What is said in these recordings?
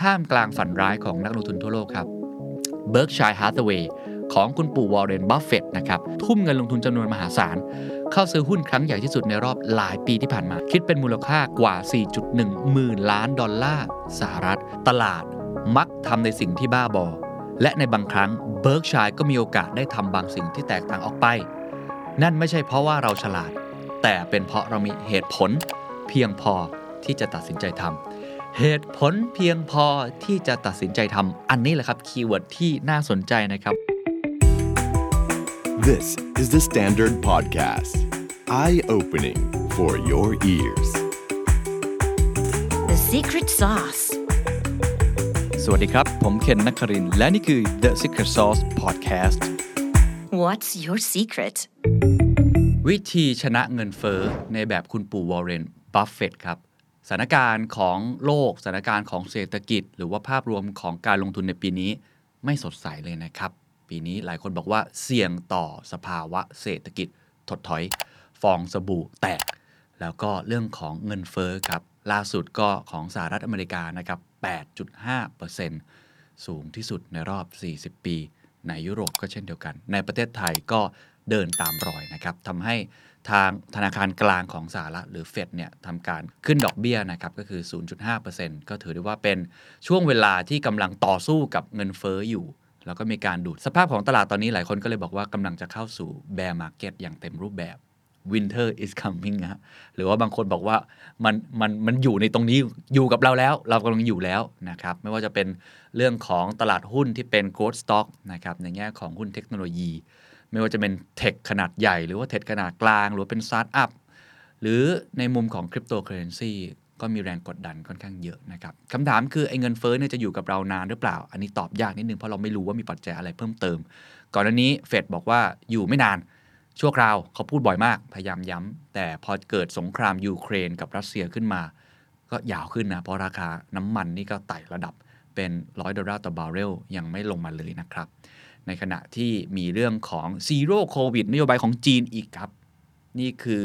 ท่ามกลางฝันร้ายของนักลงทุนทั่วโลกครับ Berkshire Hathaway ของคุณปู่วอร์เรนบัฟเฟตนะครับทุ่มเงินลงทุนจำนวนมหาศาล เข้าซื้อหุ้นครั้งใหญ่ที่สุดในรอบหลายปีที่ผ่านมา คิดเป็นมูลค่ากว่า 4.1 หมื่นล้านดอลลาร์สหรัฐ ตลาดมักทำในสิ่งที่บ้าบอ และในบางครั้ง Berkshire ก็มีโอกาสได้ทำบางสิ่งที่แตกต่างออกไป นั่นไม่ใช่เพราะว่าเราฉลาด แต่เป็นเพราะเรามีเหตุผล เพียงพอที่จะตัดสินใจทำ เหตุผลเพียงพอที่จะตัดสินใจทำอันนี้แหละครับ keyword ที่น่าสนใจนะครับ This is the Standard Podcast. Eye opening for your ears. The secret sauce. สวัสดีครับ ผมเคนนักครินทร์และนี่คือ The Secret Sauce Podcast What's your secret? วิธีชนะเงินเฟ้อในแบบคุณปู่วอร์เรน บัฟเฟตครับ สถานการณ์ของโลกสถานการณ์ของเศรษฐกิจ หรือว่าภาพรวมของการลงทุนในปีนี้ไม่สดใสเลยนะครับ ปีนี้หลายคนบอกว่าเสี่ยงต่อสภาวะเศรษฐกิจถดถอย ฟองสบู่แตก แล้วก็เรื่องของเงินเฟ้อครับล่าสุดก็ของสหรัฐอเมริกานะครับ 8.5%สูงที่สุดในรอบ 40 ปี ในยุโรปก็เช่นเดียวกัน ในประเทศไทยก็เดินตามรอยนะครับทำให้ ทางธนาคารกลางของสหรัฐหรือเฟดเนี่ยทำการขึ้นดอกเบี้ยนะครับก็คือ 0.5%ก็ถือได้ว่าเป็นช่วงเวลาที่กำลังต่อสู้กับเงินเฟ้ออยู่ แล้วก็มีการดูดสภาพของตลาดตอนนี้หลายคนก็เลยบอกว่ากำลังจะเข้าสู่ bear market อย่างเต็มรูปแบบ winter is coming ฮะหรือว่าบางคนบอกว่ามันมันมันอยู่ในตรงนี้อยู่กับเราแล้ว เรากำลังอยู่แล้วนะครับ ไม่ว่าจะเป็นเรื่องของตลาดหุ้นที่เป็น growth stock นะครับในแง่ของหุ้นเทคโนโลยี ไม่ว่าจะเป็น tech ขนาดใหญ่ หรือว่า tech ขนาดกลาง หรือเป็นสตาร์ทอัพหรือในมุมของคริปโตเคอเรนซีก็มีแรงกดดันค่อนข้างเยอะนะครับคำถามคือไอ้เงินเฟ้อเนี่ยจะอยู่กับเรานานหรือเปล่า อันนี้ตอบยากนิดนึงเพราะเราไม่รู้ว่ามีปัจจัยอะไรเพิ่มเติม ก่อนหน้านี้เฟดบอกว่าอยู่ไม่นานชั่วคราวเขาพูดบ่อยมาก พยายามย้ำแต่พอเกิดสงครามยูเครนกับรัสเซียขึ้นมา ก็ยาวขึ้นนะเพราะราคาน้ำมันนี่ก็ไต่ระดับเป็นร้อยดอลลาร์ต่อบาร์เรลยังไม่ลงมาเลยนะครับ ในขณะที่มีเรื่องของ zero โควิดนโยบายของจีนอีกครับ นี่คือ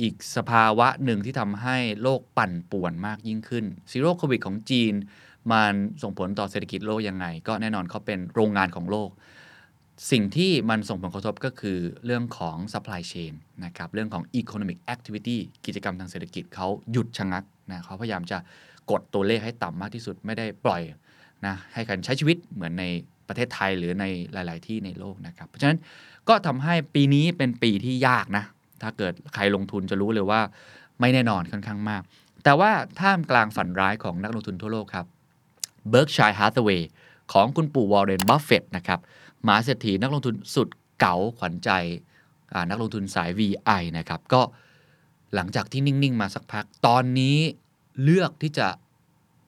อีกสภาวะหนึ่งที่ทำให้โลกปั่นป่วนมากยิ่งขึ้น zero โควิดของจีน มันส่งผลต่อเศรษฐกิจโลกยังไง ก็แน่นอนเขาเป็นโรงงานของโลก สิ่งที่มันส่งผลกระทบก็คือเรื่องของ supply chain นะครับเรื่องของ economic activity กิจกรรมทางเศรษฐกิจเขาหยุดชะงักนะเขาพยายามจะกดตัวเลขให้ต่ำมากที่สุดไม่ได้ปล่อยนะให้การใช้ชีวิตเหมือนใน ประเทศไทยหรือในหลาย ๆ ที่ในโลกนะครับ เพราะฉะนั้นก็ทำให้ปีนี้เป็นปีที่ยากนะ ถ้าเกิดใครลงทุนจะรู้เลยว่าไม่แน่นอนค่อนข้างมาก แต่ว่าท่ามกลางฝันร้ายของนักลงทุนทั่วโลกครับ Berkshire Hathaway ของคุณปู่วอร์เรนบัฟเฟตนะครับมหาเศรษฐีนักลงทุนสุดเก๋าขวัญใจนักลงทุนสาย VI นะครับก็หลังจากที่นิ่ง ๆ มาสักพัก ตอนนี้เลือกที่จะ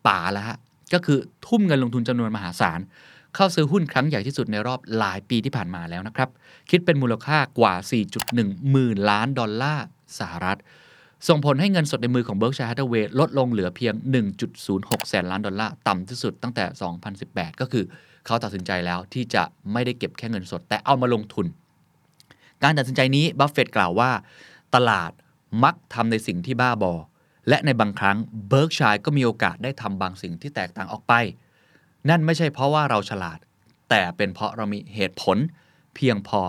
ป่าแล้วฮะก็คือทุ่มเงินลงทุนจำนวนมหาศาล เข้าซื้อหุ้นครั้งใหญ่ที่สุดในรอบหลายปีที่ผ่านมาแล้วนะครับ คิดเป็นมูลค่ากว่า 4.1 หมื่นล้านดอลลาร์สหรัฐ ส่งผลให้เงินสดในมือของ Berkshire Hathaway ลดลงเหลือเพียง 1.06 แสนล้านดอลลาร์ต่ำที่สุดตั้งแต่ 2018 ก็คือเขาตัดสินใจแล้วที่จะไม่ได้เก็บแค่เงินสด แต่เอามาลงทุน การตัดสินใจนี้บัฟเฟตต์กล่าวว่า ตลาดมักทำในสิ่งที่บ้าบอและในบางครั้ง Berkshire ก็มีโอกาสได้ทำบางสิ่งที่แตกต่างออกไป นั่นไม่ใช่เพราะว่าเราฉลาด แต่เป็นเพราะเรามีเหตุผลเพียงพอ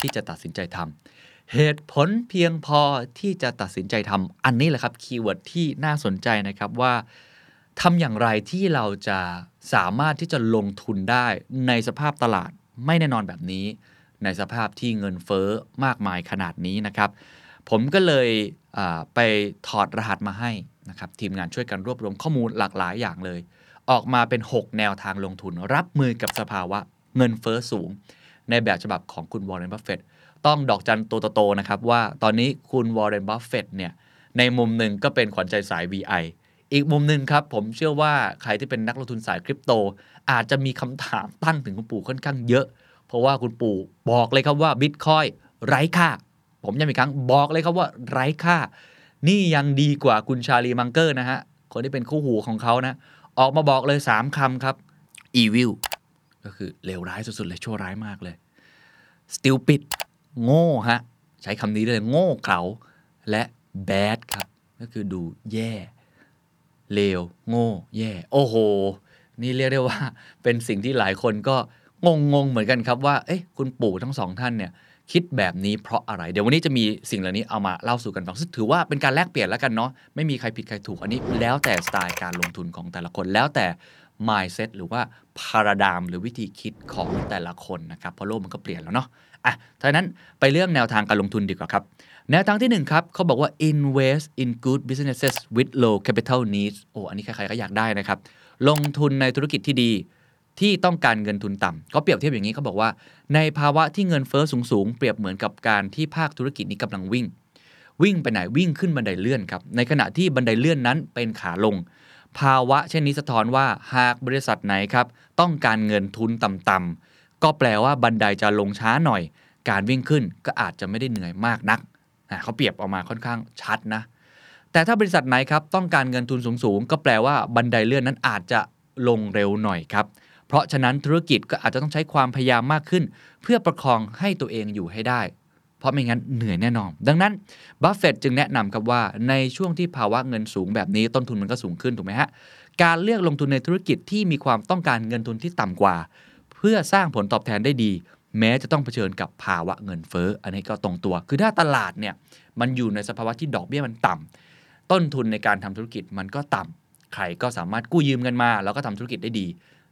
ที่จะตัดสินใจทำเหตุผลเพียงพอที่จะตัดสินใจทำอันนี้แหละครับ keyword ที่น่าสนใจนะครับว่าทำอย่างไรที่เราจะสามารถที่จะลงทุนได้ในสภาพตลาดไม่แน่นอนแบบนี้ ในสภาพที่เงินเฟ้อมากมายขนาดนี้นะครับ ผมก็เลยไปถอดรหัสมาให้นะครับ ทีมงานช่วยกันรวบรวมข้อมูลหลากหลายอย่างเลย ออกมาเป็น 6 แนวทางลงทุน รับมือกับสภาวะเงินเฟ้อสูง ในแบบฉบับของคุณวอร์เรนบัฟเฟตต้องดอกจันตัวโตๆนะครับว่าตอนนี้คุณวอร์เรนบัฟเฟตเนี่ยในมุมหนึ่งก็เป็นขวัญใจสาย VI อีกมุมหนึ่งครับ ผมเชื่อว่าใครที่เป็นนักลงทุนสายคริปโต อาจจะมีคำถามตั้งถึงคุณปู่ค่อนข้างเยอะ เพราะว่าคุณปู่บอกเลยครับว่าบิตคอยไร้ค่า ผมย้ำอีกครั้งบอกเลยครับว่าไร้ค่า นี่ยังดีกว่าคุณชาลีมังเกอร์นะฮะคนที่เป็นคู่หูของเขานะ ออกมาบอกเลย 3คำครับ evil ก็คือเลวร้ายสุดๆเลยชั่วร้ายมากเลย stupid โง่ฮะ ใช้คำนี้เลยโง่เขลาและ bad ครับ ก็คือดูแย่ เลว โง่ แย่ โอ้โห นี่เรียกได้ว่า เป็นสิ่งที่หลายคนก็งงงๆเหมือนกันครับว่า เอ๊ะ คุณปู่ทั้งสองท่านเนี่ย คิดแบบนี้เพราะอะไร เดี๋ยววันนี้จะมีสิ่งเหล่านี้เอามาเล่าสู่กันฟังซึ่งถือว่าเป็นการแลกเปลี่ยนแล้วกันเนาะไม่มีใครผิดใครถูกอันนี้ แล้วแต่สไตล์การลงทุนของแต่ละคนแล้วแต่ mindset หรือว่า paradigm หรือวิธีคิดของแต่ละคนนะครับเพราะโลกมันก็เปลี่ยนแล้วเนาะอะถ้านั้นไปเรื่องแนวทางการลงทุนดีกว่าครับ แนวทางที่หนึ่งครับเขาบอกว่า invest in good businesses with low capital needs โอ้อันนี้ใครๆก็อยากได้นะครับ ลงทุนในธุรกิจที่ดี ที่ต้องการเงินทุนต่ำเขาเปรียบเทียบอย่างนี้เขาบอกว่า ในภาวะที่เงินเฟ้อสูงๆ เปรียบเหมือนกับการที่ภาคธุรกิจนี้กำลังวิ่ง วิ่งไปไหนวิ่งขึ้นบันไดเลื่อนครับในขณะที่บันไดเลื่อนนั้นเป็นขาลง ภาวะเช่นนี้สะท้อนว่าหากบริษัทไหนครับต้องการเงินทุนต่ำๆก็แปลว่าบันไดจะลงช้าหน่อย การวิ่งขึ้นก็อาจจะไม่ได้เหนื่อยมากนักเขาเปรียบออกมาค่อนข้างชัดนะแต่ถ้าบริษัทไหนครับต้องการเงินทุนสูงๆ ก็แปลว่าบันไดเลื่อนนั้นอาจจะลงเร็วหน่อยครับ เพราะฉะนั้นธุรกิจก็อาจจะต้องใช้ความพยายามมากขึ้น เพื่อประคองให้ตัวเองอยู่ให้ได้ เพราะไม่งั้นเหนื่อยแน่นอน ดังนั้นบัฟเฟตจึงแนะนำครับว่าในช่วงที่ภาวะเงินสูงแบบนี้ต้นทุนมันก็สูงขึ้นถูกไหมฮะการเลือกลงทุนในธุรกิจที่มีความต้องการเงินทุนที่ต่ำกว่า เพื่อสร้างผลตอบแทนได้ดี แม้จะต้องเผชิญกับภาวะเงินเฟ้ออันนี้ก็ตรงตัว คือถ้าตลาดเนี่ยมันอยู่ในสภาวะที่ดอกเบี้ยมันต่ำต้นทุนในการทำธุรกิจมันก็ต่ำใครก็สามารถกู้ยืมเงินมา แล้วก็ทำธุรกิจได้ดี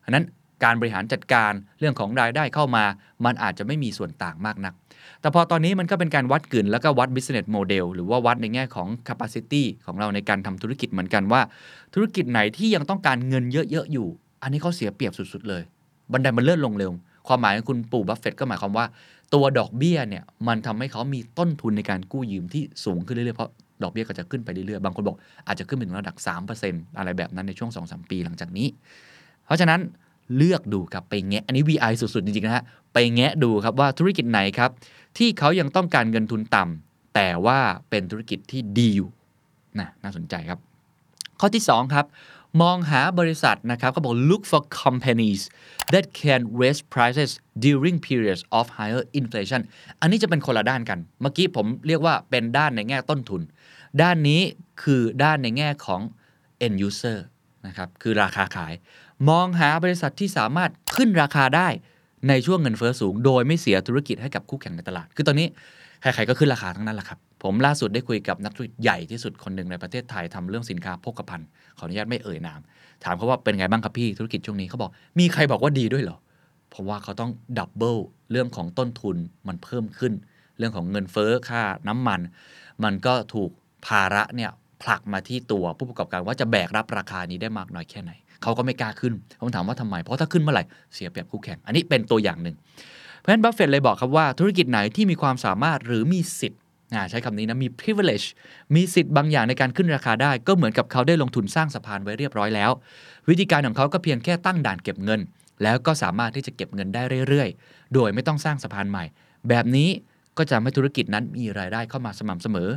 ฉะนั้น การบริหารจัดการเรื่องของรายได้เข้ามา มันอาจจะไม่มีส่วนต่างมากนัก แต่พอตอนนี้มันก็เป็นการวัดกลืนแล้วก็วัด business model หรือว่าวัดในแง่ของ capacity ของเราในการทำธุรกิจเหมือนกันว่า ธุรกิจไหนที่ยังต้องการเงินเยอะๆอยู่ อันนี้เขาเสียเปรียบสุดๆเลย บันไดมันเลื่อนลงเร็ว ความหมายของคุณปู่บัฟเฟต์ก็หมายความว่า ตัวดอกเบี้ยเนี่ยมันทำให้เขามีต้นทุนในการกู้ยืมที่สูงขึ้นเรื่อยๆเพราะดอกเบี้ยก็จะขึ้นไปเรื่อยๆ บางคนบอกอาจจะขึ้นไปถึงระดับ 3%อะไรแบบนั้นในช่วง 2-3 ปีหลังจากนี้ เพราะฉะนั้น เลือกดูครับไปแงะอันนี้ VI สุดๆ จริงๆนะฮะไปแงะดูครับว่าธุรกิจไหนครับ ที่เขายังต้องการเงินทุนต่ำแต่ว่าเป็นธุรกิจที่ดีอยู่นะน่าสนใจครับ ข้อที่ 2 ครับ มองหาบริษัทนะครับเขาบอก look for companies that can raise prices during periods of higher inflation อันนี้จะเป็นคนละด้านกัน เมื่อกี้ผมเรียกว่าเป็นด้านในแง่ต้นทุน ด้านนี้คือด้านในแง่ของ end user นะครับคือราคาขาย มองหาบริษัทที่สามารถขึ้นราคาได้ในช่วงเงินเฟ้อสูง โดยไม่เสียธุรกิจให้กับคู่แข่งในตลาด คือตอนนี้ใครๆก็ขึ้นราคาทั้งนั้นแหละครับ ผมล่าสุดได้คุยกับนักธุรกิจใหญ่ที่สุดคนหนึ่งในประเทศไทยทำเรื่องสินค้าโภคภัณฑ์ขออนุญาตไม่เอ่ยนาม ถามเขาว่าเป็นไงบ้างครับพี่ธุรกิจช่วงนี้เขาบอกมีใครบอกว่าดีด้วยเหรอเพราะว่าเขาต้องดับเบิลเรื่องของต้นทุนมันเพิ่มขึ้น เรื่องของเงินเฟ้อค่าน้ำมัน มันก็ถูกภาระเนี่ย ผลักมาที่ตัวผู้ประกอบการว่าจะแบกรับราคานี้ได้มากน้อยแค่ไหน เขาก็ไม่กล้าขึ้นผมถามว่าทำไม เพราะถ้าขึ้นเมื่อไหร่เสียเปรียบคู่แข่ง อันนี้เป็นตัวอย่างหนึ่ง เพราะฉะนั้นบัฟเฟตเลยบอกครับว่าธุรกิจไหนที่มีความสามารถหรือมีสิทธิ์ใช้คำนี้นะมี privilege มีสิทธิ์บางอย่างในการขึ้นราคาได้ ก็เหมือนกับเขาได้ลงทุนสร้างสะพานไว้เรียบร้อยแล้ว วิธีการของเขาก็เพียงแค่ตั้งด่านเก็บเงิน แล้วก็สามารถที่จะเก็บเงินได้เรื่อยๆ โดยไม่ต้องสร้างสะพานใหม่ แบบนี้ก็จะทำให้ธุรกิจนั้นมีรายได้เข้ามาสม่ำเสมอ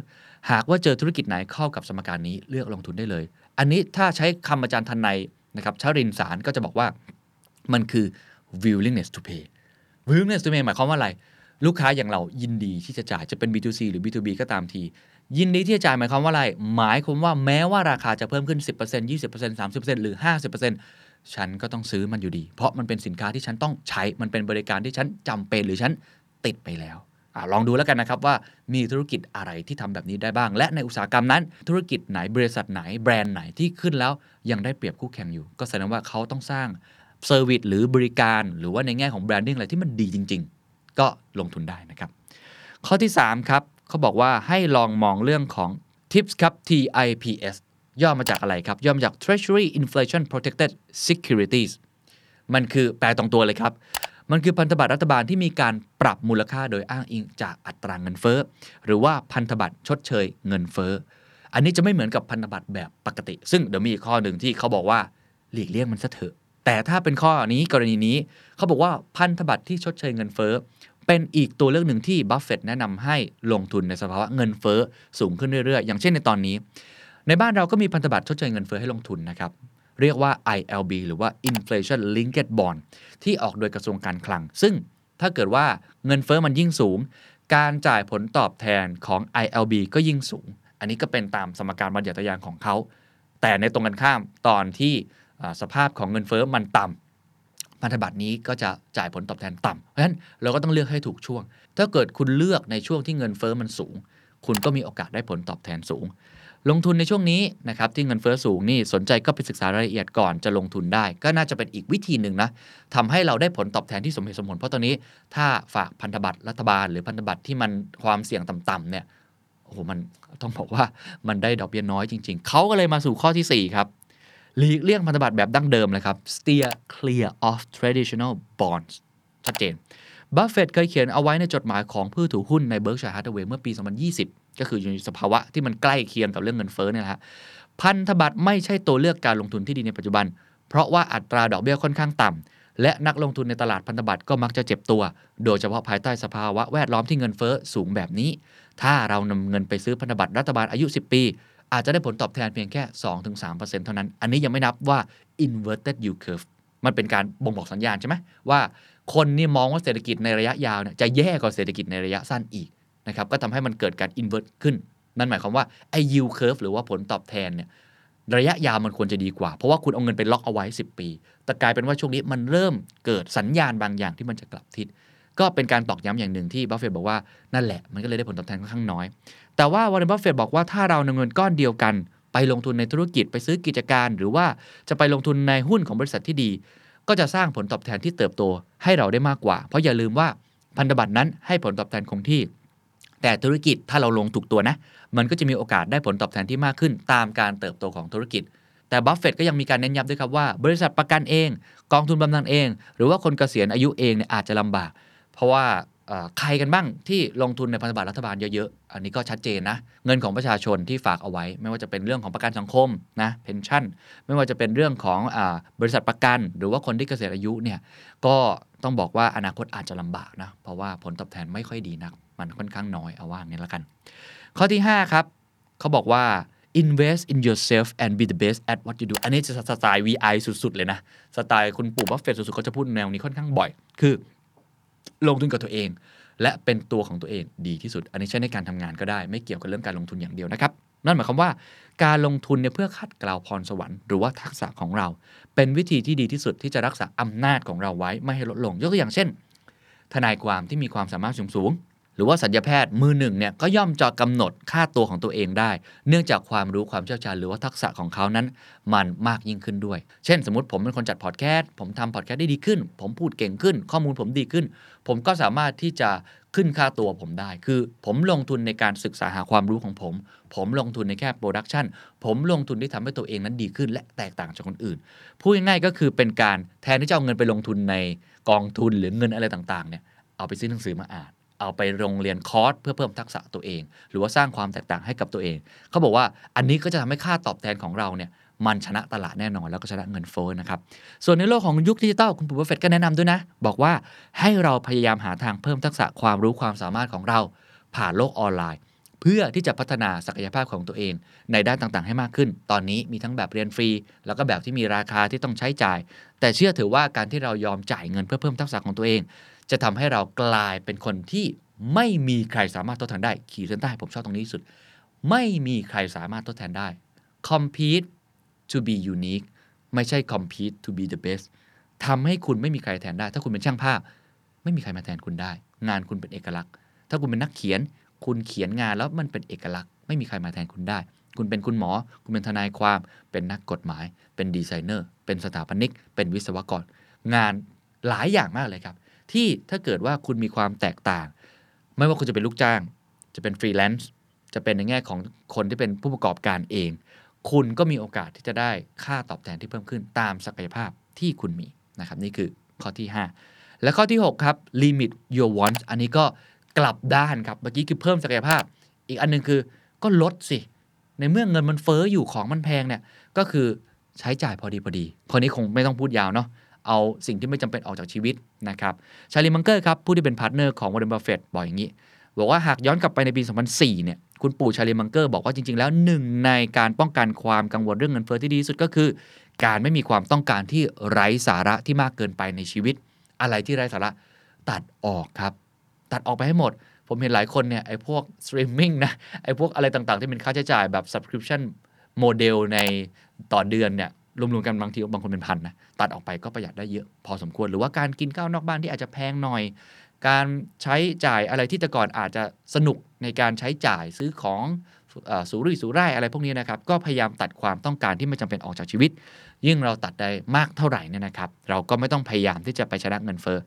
หากว่าเจอธุรกิจไหนเข้ากับสมการนี้เลือกลงทุนได้เลย อันนี้ถ้าใช้คำอาจารย์ทันในนะครับชรินสารก็จะบอกว่ามันคือ willingness to pay willingness to pay หมายความว่าอะไร ลูกค้าอย่างเรายินดีที่จะจ่ายจะเป็น B2C หรือ B2B ก็ตามที ยินดีที่จะจ่ายหมายความว่าอะไร หมายความว่าแม้ว่าราคาจะเพิ่มขึ้น 10% 20% 30%หรือ 50%ฉันก็ต้องซื้อมันอยู่ดี เพราะมันเป็นสินค้าที่ฉันต้องใช้มันเป็นบริการที่ฉันจำเป็นหรือฉันติดไปแล้ว อลองดูแล้วกันนะครับว่ามีธุรกิจอะไรที่ทำแบบนี้ได้บ้าง และในอุตสาหกรรมนั้น ธุรกิจไหนบริษัทไหนแบรนด์ไหนที่ขึ้นแล้วยังได้เปรียบคู่แข่งอยู่ ก็แสดงว่าเขาต้องสร้าง service หรือบริการหรือว่าในแง่ของ branding อะไรที่มันดีจริง ๆ ก็ลงทุนได้นะครับ ข้อที่ 3 ครับเขาบอกว่าให้ลองมองเรื่องของ TIPS ครับ TIPS ย่อมาจากอะไรครับ ย่อมาจาก Treasury Inflation Protected Securities มันคือแปลตรงตัวเลยครับ มันคือพันธบัตรรัฐบาลที่มีการปรับมูลค่าโดยอ้างอิงจากอัตราเงินเฟ้อ หรือว่าพันธบัตรชดเชยเงินเฟ้อ อันนี้จะไม่เหมือนกับพันธบัตรแบบปกติ ซึ่งเดี๋ยวมีอีกข้อหนึ่งที่เขาบอกว่าหลีกเลี่ยงมันซะเถอะ แต่ถ้าเป็นข้อนี้กรณีนี้เขาบอกว่าพันธบัตรที่ชดเชยเงินเฟ้อเป็นอีกตัวเลือกหนึ่งที่บัฟเฟตต์แนะนำให้ลงทุนในสภาวะเงินเฟ้อสูงขึ้นเรื่อยๆ อย่างเช่นในตอนนี้ ในบ้านเราก็มีพันธบัตรชดเชยเงินเฟ้อให้ลงทุนนะครับ เรียกว่า ILB หรือว่า Inflation Linked Bond ที่ออกโดยกระทรวงการคลัง ซึ่งถ้าเกิดว่าเงินเฟ้อมันยิ่งสูง การจ่ายผลตอบแทนของ ILB ก็ยิ่งสูง อันนี้ก็เป็นตามสมการบัญญัติยานของเขา แต่ในตรงกันข้ามตอนที่สภาพของเงินเฟ้อมันต่ำพันธบัตรนี้ก็จะจ่ายผลตอบแทนต่ำ เพราะฉะนั้นเราก็ต้องเลือกให้ถูกช่วง ถ้าเกิดคุณเลือกในช่วงที่เงินเฟ้อมันสูง คุณก็มีโอกาสได้ผลตอบแทนสูง ลงทุนในช่วงนี้นะครับที่เงินเฟ้อสูงนี่สนใจก็ไปศึกษารายละเอียดก่อนจะลงทุนได้ ก็น่าจะเป็นอีกวิธีหนึ่งนะทำให้เราได้ผลตอบแทนที่สมเหตุสมผลเพราะตอนนี้ ถ้าฝากพันธบัตรรัฐบาล หรือพันธบัตรที่มันความเสี่ยงต่ำๆเนี่ยโอ้โหมันต้องบอกว่ามันได้ดอกเบี้ยน้อยจริง ๆ เขาก็เลยมาสู่ข้อที่4ครับหลีกเลี่ยงพันธบัตรแบบดั้งเดิมเลยครับ steer clear of traditional bonds ชัดเจนบัฟเฟตต์เคยเขียนเอาไว้ในจดหมายของผู้ถือหุ้นใน Berkshire Hathaway เมื่อปี 2020ก็คืออยู่ในสภาวะที่มันใกล้เคียงกับเรื่องเงินเฟ้อเนี่ยนะฮะพันธบัตรไม่ใช่ตัวเลือกการลงทุนที่ดีในปัจจุบัน เพราะว่าอัตราดอกเบี้ยค่อนข้างต่ำและนักลงทุนในตลาดพันธบัตรก็มักจะเจ็บตัว โดยเฉพาะภายใต้สภาวะแวดล้อมที่เงินเฟ้อสูงแบบนี้ ถ้าเรานำเงินไปซื้อพันธบัตรรัฐบาลอายุ 10 ปี อาจจะได้ผลตอบแทนเพียงแค่ 2-3%เท่านั้น อันนี้ยังไม่นับว่า inverted yield curve มันเป็นการบ่งบอกสัญญาณใช่ไหมว่า คนนี่มองว่าเศรษฐกิจในระยะยาวเนี่ยจะแย่กว่าเศรษฐกิจในระยะสั้นอีก นะครับก็ทำให้มันเกิดการ invert ขึ้น นั่นหมายความว่าไอ้ yield curve หรือว่าผลตอบแทนเนี่ยระยะยาวมันควรจะดีกว่า เพราะว่าคุณเอาเงินไปล็อกเอาไว้ 10 ปี แต่กลายเป็นว่าช่วงนี้มันเริ่มเกิดสัญญาณบางอย่างที่มันจะกลับทิศก็เป็นการตอกย้ำอย่างหนึ่งที่บัฟเฟตบอกว่านั่นแหละมันก็เลยได้ผลตอบแทนค่อนข้างน้อย แต่ว่าวอร์เรนบัฟเฟตบอกว่าถ้าเรานำเงินก้อนเดียวกัน ไปลงทุนในธุรกิจไปซื้อกิจการ หรือว่าจะไปลงทุนในหุ้นของบริษัทที่ดี ก็จะสร้างผลตอบแทนที่เติบโตให้เราได้มากกว่า เพราะอย่าลืมว่าพันธบัตรนั้นให้ผลตอบแทนคงที่ แต่ธุรกิจถ้าเราลงถูกตัวนะ มันก็จะมีโอกาสได้ผลตอบแทนที่มากขึ้น ตามการเติบโตของธุรกิจ แต่บัฟเฟตก็ยังมีการเน้นย้ำด้วยครับว่า บริษัทประกันเอง กองทุนบำนาญเอง หรือว่าคนเกษียณอายุเองเนี่ยอาจจะลำบาก เพราะว่าใครกันบ้างที่ลงทุนในพันธบัตรรัฐบาลเยอะๆ อันนี้ก็ชัดเจนนะ เงินของประชาชนที่ฝากเอาไว้ ไม่ว่าจะเป็นเรื่องของประกันสังคมนะ pension ไม่ว่าจะเป็นเรื่องของบริษัทประกัน หรือว่าคนที่เกษียณอายุเนี่ยก็ต้องบอกว่าอนาคตอาจจะลำบากนะ เพราะว่าผลตอบแทนไม่ค่อยดีนัก มันค่อนข้างน้อยเอาว่างี้แล้วกัน ข้อที่ 5 ครับ เขาบอกว่า invest in yourself and be the best at what you do อันนี้จะสไตล์ VI สุด ๆ เลยนะ สไตล์คุณปู่บัฟเฟตสุดๆเขาจะพูดแนวนี้ค่อนข้างบ่อย คือ ลงทุนกับตัวเอง และเป็นตัวของตัวเองดีที่สุด อันนี้ใช้ในการทำงานก็ได้ ไม่เกี่ยวกับเรื่องการลงทุนอย่างเดียวนะครับ นั่นหมายความว่า การลงทุนเนี่ยเพื่อขัดกล่าวพรสวรรค์หรือว่าทักษะของเรา เป็นวิธีที่ดีที่สุดที่จะรักษาอำนาจของเราไว้ไม่ให้ลดลง ยกตัวอย่างเช่น ทนายความที่มีความสามารถสูงๆ รือว่าสัญญาแพทย์มือหนึ่งเนี่ยก็ย่อมจะกำหนดค่าตัวของตัวเองได้ เนื่องจากความรู้ความเชี่ยวชาญหรือว่าทักษะของเขานั้น มันมากยิ่งขึ้นด้วย เช่น สมมติผมเป็นคนจัดพอดแคสต์ผมทำพอดแคสต์ได้ดีขึ้น ผมพูดเก่งขึ้น ข้อมูลผมดีขึ้น ผมก็สามารถที่จะขึ้นค่าตัวผมได้ คือผมลงทุนในการศึกษาหาความรู้ของผม ผมลงทุนในแค่ production ผมลงทุนที่ทำให้ตัวเองนั้นดีขึ้น และแตกต่างจากคนอื่น พูดง่ายๆก็คือเป็นการแทนที่จะเอาเงินไปลงทุนในกองทุนหรือเงินอะไรต่างๆเนี่ยเอาไปซื้อหนังสือมาอ่าน เอาไปลงเรียนคอร์สเพื่อเพิ่มทักษะตัวเอง หรือว่าสร้างความแตกต่างให้กับตัวเอง เขาบอกว่าอันนี้ก็จะทำให้ค่าตอบแทนของเราเนี่ยมันชนะตลาดแน่นอนแล้วก็ชนะเงินเฟ้อนะครับ ส่วนในโลกของยุคดิจิตอลคุณปู่บัฟเฟตก็แนะนำด้วยนะ บอกว่าให้เราพยายามหาทางเพิ่มทักษะความรู้ความสามารถของเรา ผ่านโลกออนไลน์ เพื่อที่จะพัฒนาศักยภาพของตัวเอง ในด้านต่างๆ ให้มากขึ้น ตอนนี้มีทั้งแบบเรียนฟรี แล้วก็แบบที่มีราคาที่ต้องใช้จ่าย แต่เชื่อถือว่าการที่เรายอมจ่ายเงินเพื่อเพิ่มทักษะของตัวเอง จะทำให้เรากลายเป็นคนที่ไม่มีใครสามารถทดแทนได้ ขีดเส้นใต้ผมชอบตรงนี้ที่สุด ไม่มีใครสามารถทดแทนได้ compete to be unique ไม่ใช่ compete to be the best ทำให้คุณไม่มีใครแทนได้ ถ้าคุณเป็นช่างภาพ ไม่มีใครมาแทนคุณได้ งานคุณเป็นเอกลักษณ์ ถ้าคุณเป็นนักเขียน คุณเขียนงานแล้วมันเป็นเอกลักษณ์ ไม่มีใครมาแทนคุณได้ คุณเป็นคุณหมอ คุณเป็นทนายความ เป็นนักกฎหมาย เป็นดีไซเนอร์ เป็นสถาปนิก เป็นวิศวกร งานหลายอย่างมากเลยครับ ที่ถ้าเกิดว่าคุณมีความแตกต่าง ไม่ว่าคุณจะเป็นลูกจ้าง จะเป็นฟรีแลนซ์จะเป็นในแง่ของคนที่เป็นผู้ประกอบการเอง คุณก็มีโอกาสที่จะได้ค่าตอบแทนที่เพิ่มขึ้นตามศักยภาพที่คุณมีนะครับนี่คือข้อที่ 5 และข้อที่ 6 ครับ limit your wants อันนี้ก็กลับด้านครับ เมื่อกี้คือเพิ่มศักยภาพ อีกอันหนึ่งคือก็ลดสิ ในเมื่อเงินมันเฟ้ออยู่ของมันแพงเนี่ยก็คือใช้จ่ายพอดีพอดีข้อนี้คงไม่ต้องพูดยาวเนาะ เอาสิ่งที่ไม่จำเป็นออกจากชีวิตนะครับชาลีมังเกอร์ครับผู้ที่เป็นพาร์ทเนอร์ของวอร์เรนบัฟเฟตบอกอย่างนี้ บอกว่าหากย้อนกลับไปในปี 2004 เนี่ยคุณปู่ชาลีมังเกอร์บอกว่าจริง ๆ แล้วหนึ่งในการป้องกันความกังวลเรื่องเงินเฟ้อที่ดีที่สุดก็คือ การไม่มีความต้องการที่ไร้สาระที่มากเกินไปในชีวิต อะไรที่ไร้สาระตัดออกครับ ตัดออกไปให้หมด ผมเห็นหลายคนเนี่ยไอ้พวกสตรีมมิ่งนะไอ้พวกอะไรต่างๆ ที่เป็นค่าใช้จ่ายแบบ subscription โมเดลในต่อเดือนเนี่ย รวมๆกันบางทีบางคนเป็นพันนะตัดออกไปก็ประหยัดได้เยอะพอสมควร หรือว่าการกินข้าวนอกบ้านที่อาจจะแพงหน่อย การใช้จ่ายอะไรที่แต่ก่อนอาจจะสนุกในการใช้จ่ายซื้อของสุรุ่ยสุร่ายอะไรพวกนี้นะครับก็พยายามตัดความต้องการที่ไม่จำเป็นออกจากชีวิต ยิ่งเราตัดได้มากเท่าไหร่เนี่ยนะครับ เราก็ไม่ต้องพยายามที่จะไปชนะเงินเฟ้อ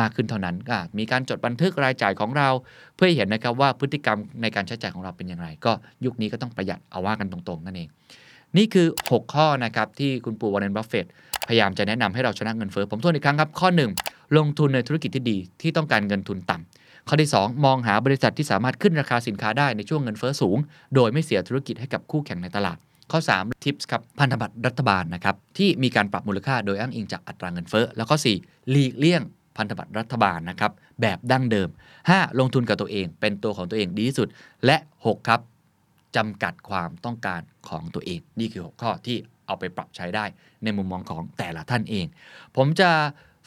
มากขึ้นเท่านั้นก็มีการจดบันทึกรายจ่ายของเรา เพื่อเห็นนะครับว่าพฤติกรรมในการใช้จ่ายของเราเป็นอย่างไร ก็ยุคนี้ก็ต้องประหยัดเอาว่ากันตรงๆนั่นเอง นี่คือ 6 ข้อนะครับที่คุณปู่วอร์เรนบัฟเฟตพยายามจะแนะนำให้เราชนะเงินเฟ้อผมทวนอีกครั้งครับ ข้อ 1 ลงทุนในธุรกิจที่ดีที่ต้องการเงินทุนต่ำข้อที่ 2 มองหาบริษัทที่สามารถขึ้นราคาสินค้าได้ในช่วงเงินเฟ้อสูง โดยไม่เสียธุรกิจให้กับคู่แข่งในตลาด ข้อ 3 ทิปส์ครับพันธบัตรรัฐบาลนะครับที่มีการปรับมูลค่าโดยอ้างอิงจากอัตราเงินเฟ้อแล้วก็4หลีกเลี่ยงพันธบัตรรัฐบาลนะครับแบบดั้งเดิม 5. ลงทุนกับตัวเองเป็นตัวของตัวเองดีที่สุด และ 6 ครับ จำกัดความต้องการของตัวเอง นี่คือ6ข้อที่เอาไปปรับใช้ได้ในมุมมองของแต่ละท่านเอง ผมจะ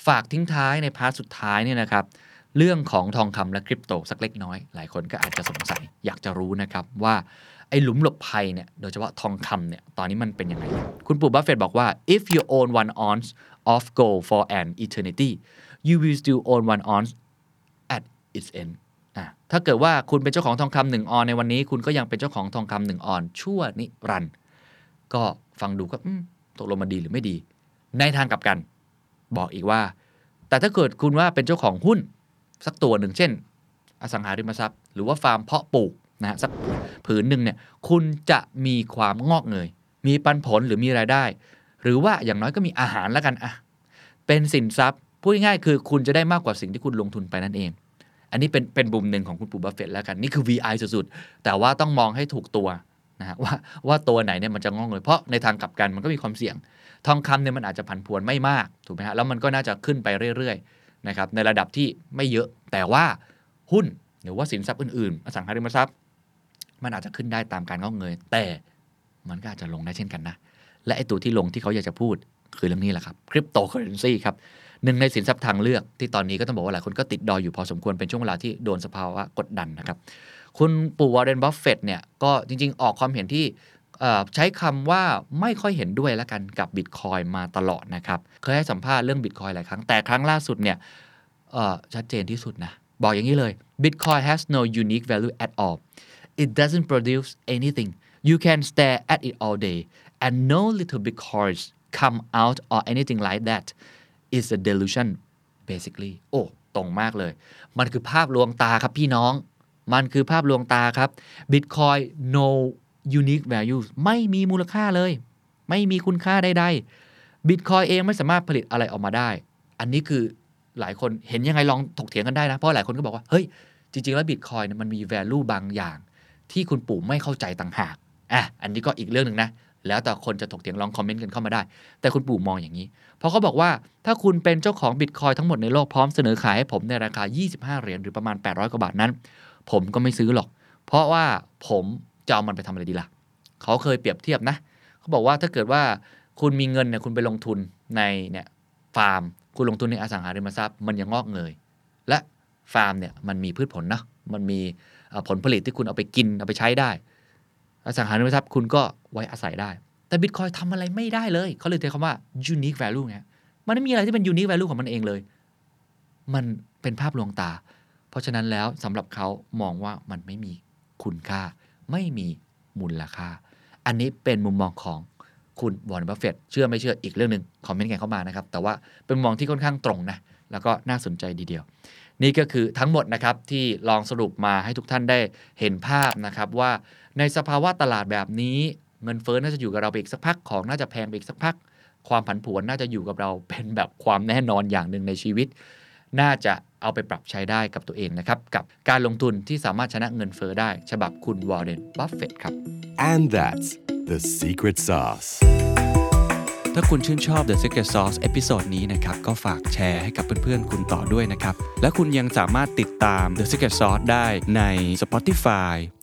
ฝากทิ้งท้ายใน part สุดท้ายเนี่ยนะครับ เรื่องของทองคำและคริปโตสักเล็กน้อย หลายคนก็อาจจะสงสัยอยากจะรู้นะครับว่าไอ้หลุมหลบภัยเนี่ยโดยเฉพาะทองคำเนี่ยตอนนี้มันเป็นยังไง คุณปู่บัฟเฟตบอกว่า if you own one ounce of gold for an eternity you will still own one ounce at its end ถ้าเกิดว่าคุณเป็นเจ้าของทองคำหนึ่งออนซ์ในวันนี้ คุณก็ยังเป็นเจ้าของทองคำหนึ่งออนซ์ ชั่วนิรันดร์ก็ฟังดูก็ตกลงมันดีหรือไม่ดี ในทางกลับกัน บอกอีกว่า แต่ถ้าเกิดคุณว่าเป็นเจ้าของหุ้น สักตัวหนึ่งเช่น อสังหาริมทรัพย์ หรือว่าฟาร์มเพาะปลูกนะฮะสักผืนหนึ่งเนี่ยคุณจะมีความงอกเงย มีปันผลหรือมีรายได้ หรือว่าอย่างน้อยก็มีอาหารแล้วกันอะเป็นสินทรัพย์พูดง่ายๆคือคุณจะได้มากกว่าสิ่งที่คุณลงทุนไปนั่นเอง อันนี้เป็นเป็นมุมหนึ่งของคุณปู่บัฟเฟต์แล้วกัน นี่คือ VI สุดๆ แต่ว่าต้องมองให้ถูกตัวนะฮะว่าว่าตัวไหนเนี่ยมันจะงอกเงยเพราะในทางกลับกันมันก็มีความเสี่ยง ทองคำเนี่ยมันอาจจะผันผวนไม่มากถูกไหมฮะแล้วมันก็น่าจะขึ้นไปเรื่อยๆนะครับในระดับที่ไม่เยอะ แต่ว่าหุ้นหรือว่าสินทรัพย์อื่นๆอสังหาริมทรัพย์ มันอาจจะขึ้นได้ตามการงอกเงยแต่มันก็อาจจะลงได้เช่นกันนะและไอตัวที่ลงที่เขาอยากจะพูดคือเรื่องนี้แหละครับคริปโตเคอเรนซีครับ หนึ่งในสินทรัพย์ทางเลือกที่ตอนนี้ก็ต้องบอกว่าหลายคนก็ติดดอยอยู่พอสมควรเป็นช่วงเวลาที่โดนสภาวะกดดันนะครับ คุณปู่วอร์เรนบัฟเฟต์เนี่ยก็จริง ๆ ออกความเห็นที่ใช้คำว่าไม่ค่อยเห็นด้วยแล้วกันกับบิตคอยน์มาตลอดนะครับ เคยให้สัมภาษณ์เรื่องบิตคอยน์หลายครั้ง แต่ครั้งล่าสุดเนี่ยชัดเจนที่สุดนะ บอกอย่างนี้เลย Bitcoin has no unique value at all it doesn't produce anything you can stare at it all day and no little bitcoins come out or anything like that is a delusion basically โอ้ตรงมากเลย มันคือภาพลวงตาครับพี่น้อง มันคือภาพลวงตาครับ Bitcoin no unique value ไม่มีมูลค่าเลย ไม่มีคุณค่าใดๆ Bitcoin เองไม่สามารถผลิตอะไรออกมาได้ อันนี้คือหลายคนเห็นยังไงลองถกเถียงกันได้นะ เพราะหลายคนก็บอกว่า เฮ้ย จริง ๆ แล้ว Bitcoin เนี่ยมันมี value บางอย่าง ที่คุณปู่ไม่เข้าใจต่างหากอะอันนี้ก็อีกเรื่องหนึ่งนะ แล้วแต่คนจะถกเถียงลองคอมเมนต์กันเข้ามาได้ แต่คุณปู่มองอย่างนี้ เพราะเขาบอกว่าถ้าคุณเป็นเจ้าของบิตคอยทั้งหมดในโลกพร้อมเสนอขายให้ผมในราคา 25 เหรียญหรือประมาณ 800 กว่าบาทนั้น ผมก็ไม่ซื้อหรอก เพราะว่าผมจะเอามันไปทำอะไรดีล่ะ เขาเคยเปรียบเทียบนะ เขาบอกว่าถ้าเกิดว่าคุณมีเงินเนี่ยคุณไปลงทุนในเนี่ยฟาร์ม คุณลงทุนในอสังหาริมทรัพย์มันยังงอกเงย และฟาร์มเนี่ยมันมีพืชผลนะมันมีผลผลิตที่คุณเอาไปกินเอาไปใช้ได้ อสังหาริมทรัพย์คุณก็ ไว้อาศัยได้ แต่บิตคอยน์ทำอะไรไม่ได้เลย เขาเลยเรียกคำว่า unique value ไงมันไม่มีอะไรที่เป็น unique value ของมันเองเลย มันเป็นภาพลวงตา เพราะฉะนั้นแล้วสำหรับเขามองว่ามันไม่มีคุณค่า ไม่มีมูลค่า อันนี้เป็นมุมมองของคุณวอร์เรนบัฟเฟตเชื่อไม่เชื่ออีกเรื่องหนึ่งคอมเมนต์กันเข้ามานะครับ แต่ว่าเป็นมุมมองที่ค่อนข้างตรงนะ แล้วก็น่าสนใจทีเดียว นี่ก็คือทั้งหมดนะครับ ที่ลองสรุปมาให้ทุกท่านได้เห็นภาพนะครับว่าในสภาวะตลาดแบบนี้ เงินเฟ้อน่าจะอยู่กับเราไปอีกสักพักของน่าจะแพงไปอีกสักพัก ความผันผวนน่าจะอยู่กับเราเป็นแบบความแน่นอนอย่างหนึ่งในชีวิต น่าจะเอาไปปรับใช้ได้กับตัวเองนะครับ กับการลงทุนที่สามารถชนะเงินเฟ้อได้ ฉบับคุณวอร์เรนบัฟเฟตครับ And that's the secret sauce. ถ้าคุณชื่นชอบ The Secret Sauce episode นี้นะครับ ก็ฝากแชร์ให้กับเพื่อนๆ คุณต่อด้วยนะครับ และคุณยังสามารถติดตาม The Secret Sauce ได้ใน Spotify,